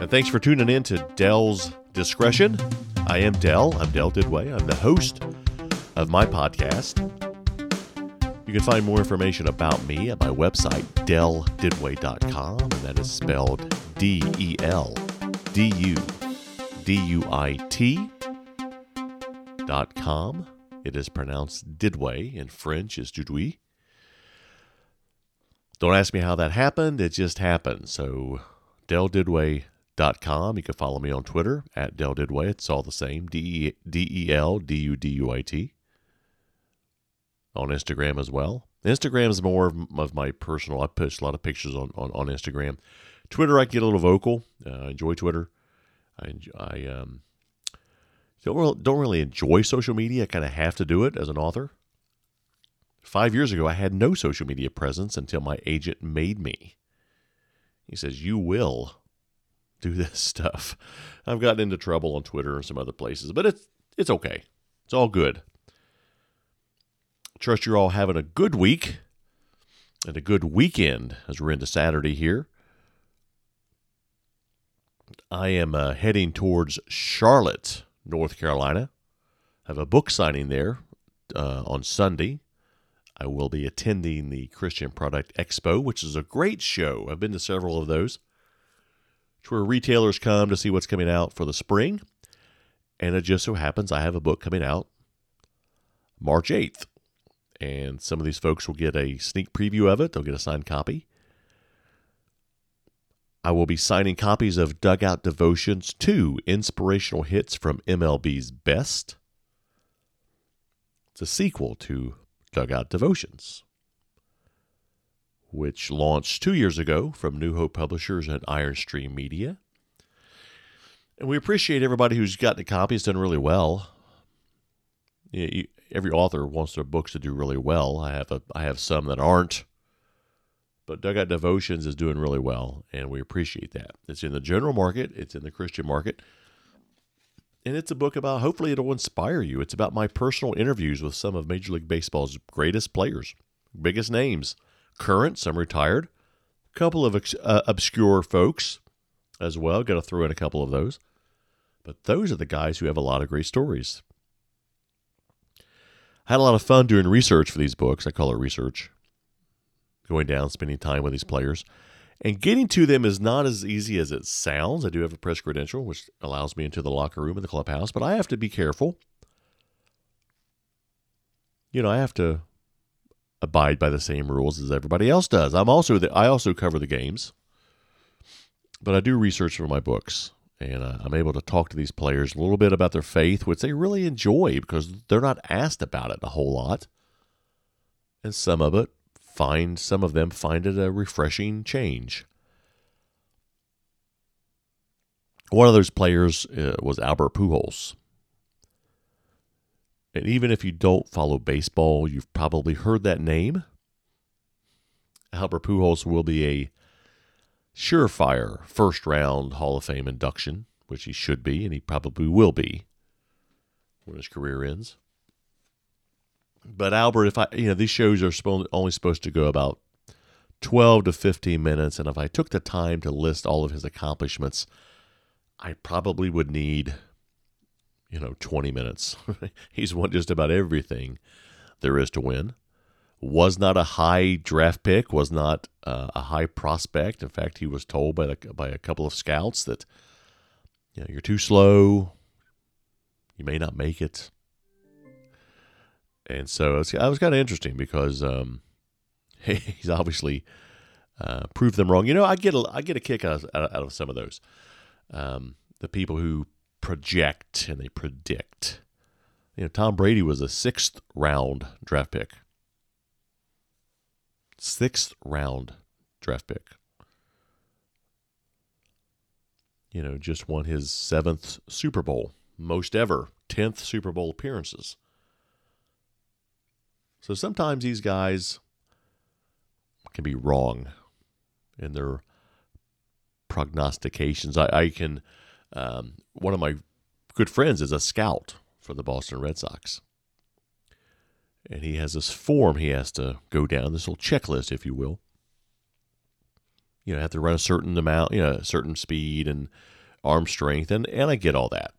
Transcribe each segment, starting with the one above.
And thanks for tuning in to Del's Discretion. I am Del. I'm Del Duduit. I'm the host of my podcast. You can find more information about me at my website, delduduit.com, and that is spelled D E L D U D U I T dot com. It is pronounced Didway. In French is Dudouis. Don't ask me how that happened. It just happened. So, delduduit.com. You can follow me on Twitter at Del Duduit. It's all the same. D E L D U D U I T. On Instagram as well. Instagram is more of my personal. I post a lot of pictures on, on, on Instagram. Twitter, I get a little vocal. Uh, I enjoy Twitter. I, I um, don't, don't really enjoy social media. I kind of have to do it as an author. Five years ago, I had no social media presence until my agent made me. He says, You will do this stuff. I've gotten into trouble on Twitter and some other places, but it's, it's okay. It's all good. Trust you're all having a good week and a good weekend as we're into Saturday here. I am uh, heading towards Charlotte, North Carolina. I have a book signing there uh, on Sunday. I will be attending the Christian Product Expo, which is a great show. I've been to several of those. It's where retailers come to see what's coming out for the spring. And it just so happens I have a book coming out March 8th. And some of these folks will get a sneak preview of it, they'll get a signed copy. I will be signing copies of Dugout Devotions 2 Inspirational Hits from MLB's Best. It's a sequel to Dugout Devotions, which launched two years ago from New Hope Publishers and Iron Stream Media. And we appreciate everybody who's gotten a copy. It's done really well. Every author wants their books to do really well. I have a, I have some that aren't. But Dugout Devotions is doing really well, and we appreciate that. It's in the general market, it's in the Christian market, and it's a book about hopefully it'll inspire you. It's about my personal interviews with some of Major League Baseball's greatest players, biggest names, current, some retired, a couple of uh, obscure folks as well. Got to throw in a couple of those. But those are the guys who have a lot of great stories. I had a lot of fun doing research for these books. I call it research going down, spending time with these players. And getting to them is not as easy as it sounds. I do have a press credential, which allows me into the locker room in the clubhouse, but I have to be careful. You know, I have to abide by the same rules as everybody else does. I'm also the, I also cover the games, but I do research for my books, and uh, I'm able to talk to these players a little bit about their faith, which they really enjoy because they're not asked about it a whole lot, and some of it find some of them find it a refreshing change. One of those players uh, was Albert Pujols. And even if you don't follow baseball, you've probably heard that name. Albert Pujols will be a surefire first round Hall of Fame induction, which he should be, and he probably will be when his career ends. But Albert, if I, you know, these shows are only supposed to go about 12 to 15 minutes. And if I took the time to list all of his accomplishments, I probably would need, you know, 20 minutes. He's won just about everything there is to win. Was not a high draft pick, was not uh, a high prospect. In fact, he was told by, the, by a couple of scouts that, you know, you're too slow. You may not make it and so it was kind of interesting because um, he's obviously uh, proved them wrong. You know, I get a I get a kick out of, out of some of those. Um, the people who project and they predict. You know, Tom Brady was a sixth round draft pick. Sixth round draft pick. You know, just won his seventh Super Bowl, most ever, tenth Super Bowl appearances. So sometimes these guys can be wrong in their prognostications. I, I can, um, one of my good friends is a scout for the Boston Red Sox. And he has this form he has to go down, this little checklist, if you will. you know have to run a certain amount, you know, a certain speed and arm strength, and and I get all that.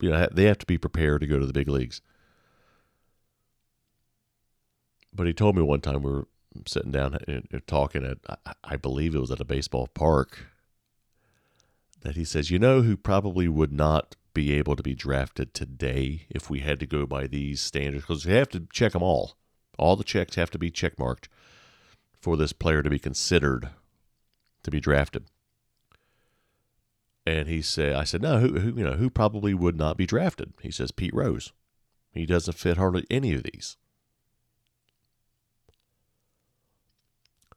You know, they have to be prepared to go to the big leagues. But he told me one time we were sitting down and, talking at, I, I believe it was at a baseball park, that he says, you know, who probably would not be able to be drafted today if we had to go by these standards because we have to check them all. All the checks have to be checkmarked for this player to be considered to be drafted. And he said, I said, no, who, who, you know, who probably would not be drafted? He says, Pete Rose. He doesn't fit hardly any of these.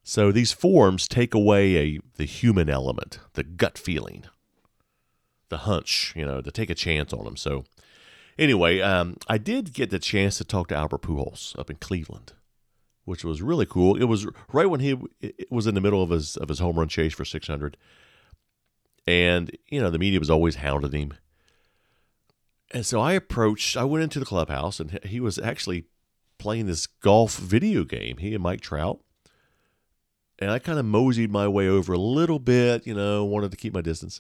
So these forms take away a the human element, the gut feeling, the hunch, you know, to take a chance on him. So anyway, um, I did get the chance to talk to Albert Pujols up in Cleveland, which was really cool. It was right when he was in the middle of his of his home run chase for 600, and you know the media was always hounding him. And so I approached. I went into the clubhouse, and he was actually playing this golf video game. He and Mike Trout. And I kind of moseyed my way over a little bit, you know, wanted to keep my distance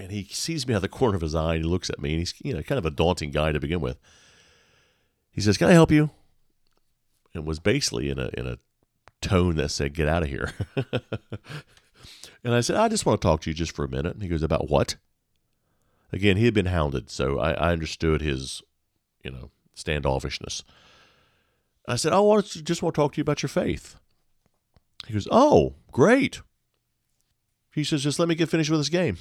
and he sees me out of the corner of his eye and he looks at me and he's you know kind of a daunting guy to begin with. He says, "Can I help you?" And was basically in a in a tone that said, "Get out of here." and I said, "I just want to talk to you just for a minute." And he goes, "About what?" Again, he had been hounded, so I, I understood his, you know, standoffishness. I said, "I want to just want to talk to you about your faith." He goes, "Oh, great." He says, just let me get finished with this game,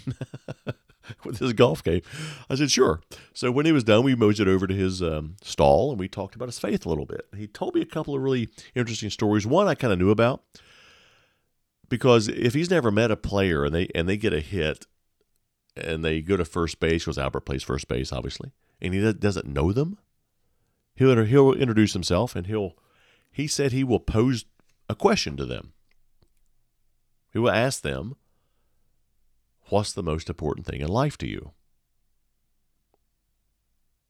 with this golf game. I said, sure. So when he was done, we moseyed over to his um, stall and we talked about his faith a little bit. He told me a couple of really interesting stories. One I kind of knew about because if he's never met a player and they and they get a hit and they go to first base because Albert plays first base, obviously, and he doesn't know them, he'll he'll introduce himself and he'll he said he will pose a question to them. He will ask them What's the most important thing in life to you?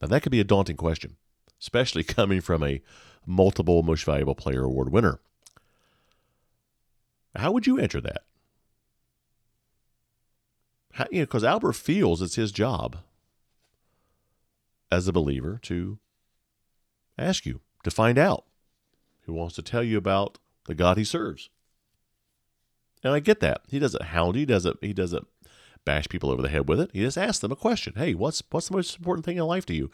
Now, that could be a daunting question, especially coming from a multiple Most Valuable Player Award winner. How would you answer that? You know, because Albert feels it's his job as a believer to ask you, to find out. He wants to tell you about the God he serves. And I get that. He doesn't hound you. He doesn't, he doesn't bash people over the head with it. He just asks them a question. Hey, what's what's the most important thing in life to you?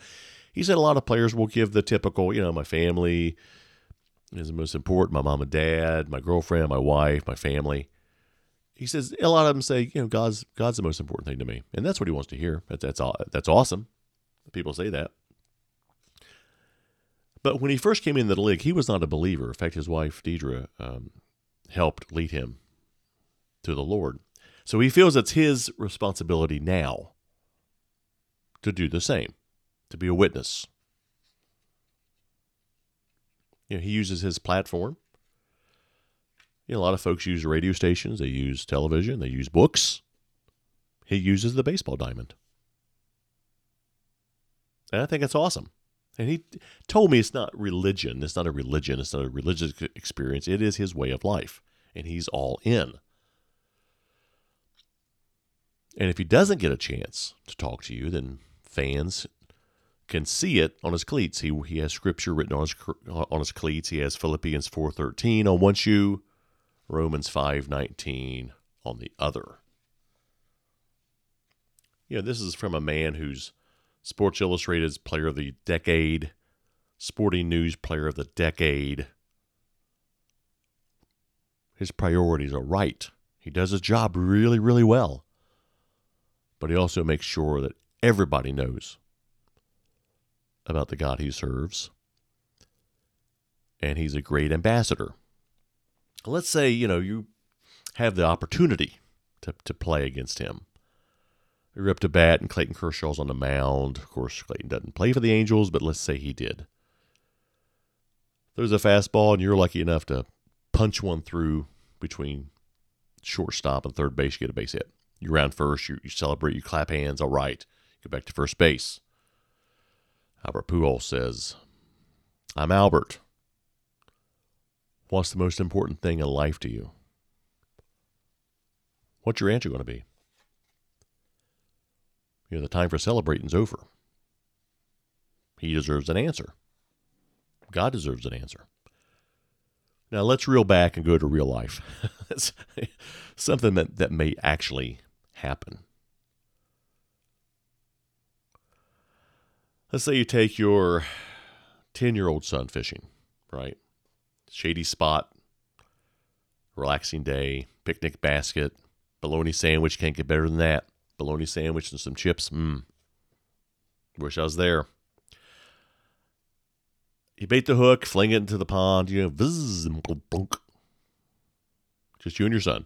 He said a lot of players will give the typical, you know, my family is the most important, my mom and dad, my girlfriend, my wife, my family. He says a lot of them say, you know, God's God's the most important thing to me, and that's what he wants to hear. That's that's that's awesome. People say that. But when he first came into the league, he was not a believer. In fact, his wife Deidre um, helped lead him to the Lord. So he feels it's his responsibility now to do the same, to be a witness. You know, he uses his platform. You know, a lot of folks use radio stations, they use television, they use books. He uses the baseball diamond. And I think it's awesome. And he told me it's not religion. It's not a religion. It's not a religious experience. It is his way of life. And he's all in. And if he doesn't get a chance to talk to you, then fans can see it on his cleats. He, he has scripture written on his uh, on his cleats. He has Philippians 4:13 on one shoe, Romans 5:19 on the other. You know, this is from a man who's Sports Illustrated's player of the decade, Sporting News player of the decade. His priorities are right. He does his job really, really well but he also makes sure that everybody knows about the God he serves. And he's a great ambassador. Let's say, you know, you have the opportunity to, to play against him. You're up to bat and Clayton Kershaw's on the mound. Of course, Clayton doesn't play for the Angels, but let's say he did. There's a fastball, and you're lucky enough to punch one through between shortstop and third base, you get a base hit. You round first, you, you celebrate, you clap hands, all right. Go back to first base. Albert Pujols says, I'm Albert. What's the most important thing in life to you? What's your answer going to be? You know, the time for celebrating's over. He deserves an answer. God deserves an answer. Now let's reel back and go to real life. something that, that may actually happen. Let's say you take your 10 year old son fishing, right? Shady spot, relaxing day, picnic basket, bologna sandwich. Can't get better than that. Bologna sandwich and some chips. Mmm. Wish I was there. You bait the hook, fling it into the pond, you know, vzz, blunk. Just you and your son.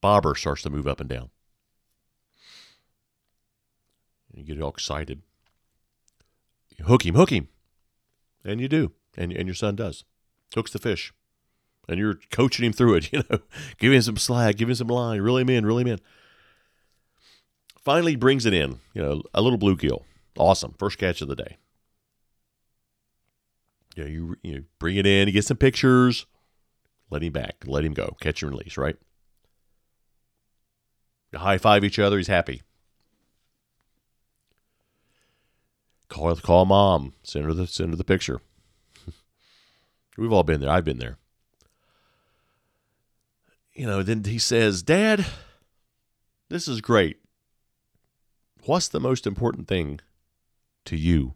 Bobber starts to move up and down. You get all excited. You hook him, hook him. And you do. And, and your son does. Hooks the fish. And you're coaching him through it, you know, giving him some slack, giving him some line, really him in, reel him in. Finally brings it in, you know, a little bluegill. Awesome. First catch of the day. Yeah, you, you bring it in, you get some pictures, let him back, let him go, catch and release, right? High five each other, he's happy. Call call mom. Send her the send her the picture. We've all been there. I've been there. You know, then he says, Dad, this is great. What's the most important thing to you?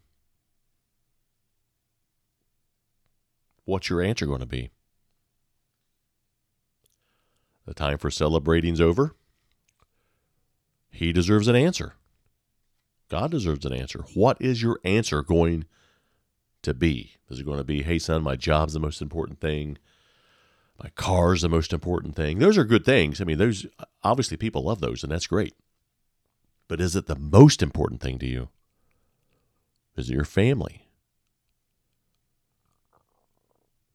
What's your answer going to be? The time for celebrating's over. He deserves an answer. God deserves an answer. What is your answer going to be? Is it going to be, hey, son, my job's the most important thing? My car's the most important thing? Those are good things. I mean, those obviously people love those, and that's great. But is it the most important thing to you? Is it your family?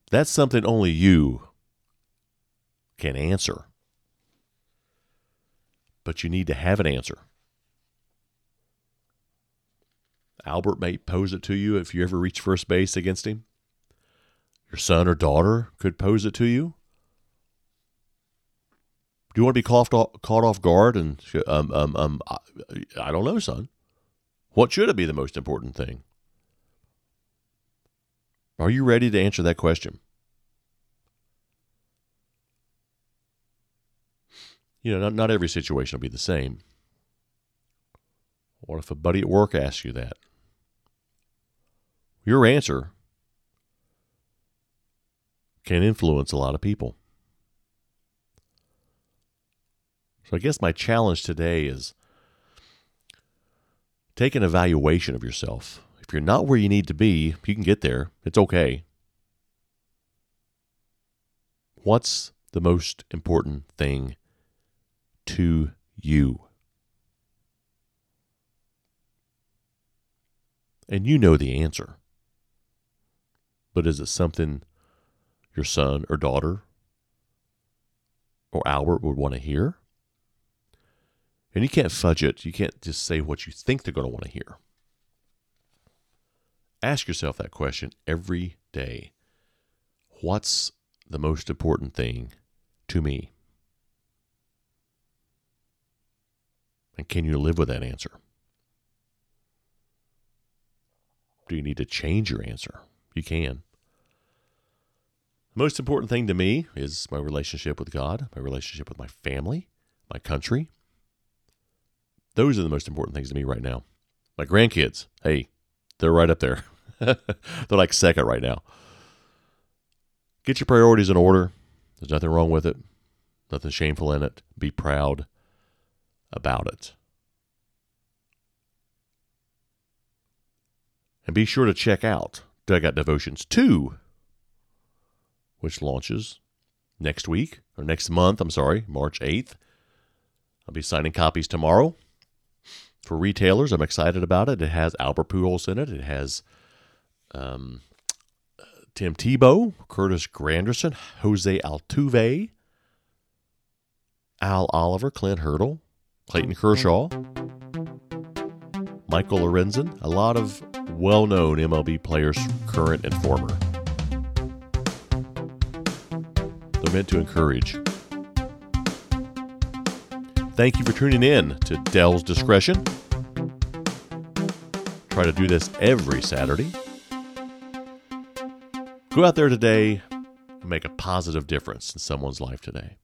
That's something only you can answer. But you need to have an answer. Albert may pose it to you if you ever reach first base against him. Your son or daughter could pose it to you. Do you want to be caught off, caught off guard? And um, um, um, I, I don't know, son. What should it be the most important thing? Are you ready to answer that question? You know, not, not every situation will be the same. What if a buddy at work asks you that? Your answer can influence a lot of people. So I guess my challenge today is take an evaluation of yourself. If you're not where you need to be, you can get there. It's okay. What's the most important thing to you? And you know the answer. But is it something your son or daughter or Albert would want to hear? And you can't fudge it. You can't just say what you think they're going to want to hear. Ask yourself that question every day. What's the most important thing to me? And can you live with that answer? Do you need to change your answer? You can. The most important thing to me is my relationship with God, my relationship with my family, my country. Those are the most important things to me right now. My grandkids, hey, they're right up there. they're like second right now. Get your priorities in order. There's nothing wrong with it, nothing shameful in it. Be proud about it. And be sure to check out Dugout Devotions 2 which launches next week or next month. I'm sorry, March 8th. I'll be signing copies tomorrow for retailers. I'm excited about it. It has Albert Pujols in it. It has um, Tim Tebow, Curtis Granderson, Jose Altuve, Al Oliver, Clint Hurdle, Clayton Kershaw, Michael Lorenzen, a lot of well known MLB players, current and former. They're meant to encourage. Thank you for tuning in to Del's Discretion. Try to do this every Saturday. Go out there today and make a positive difference in someone's life today.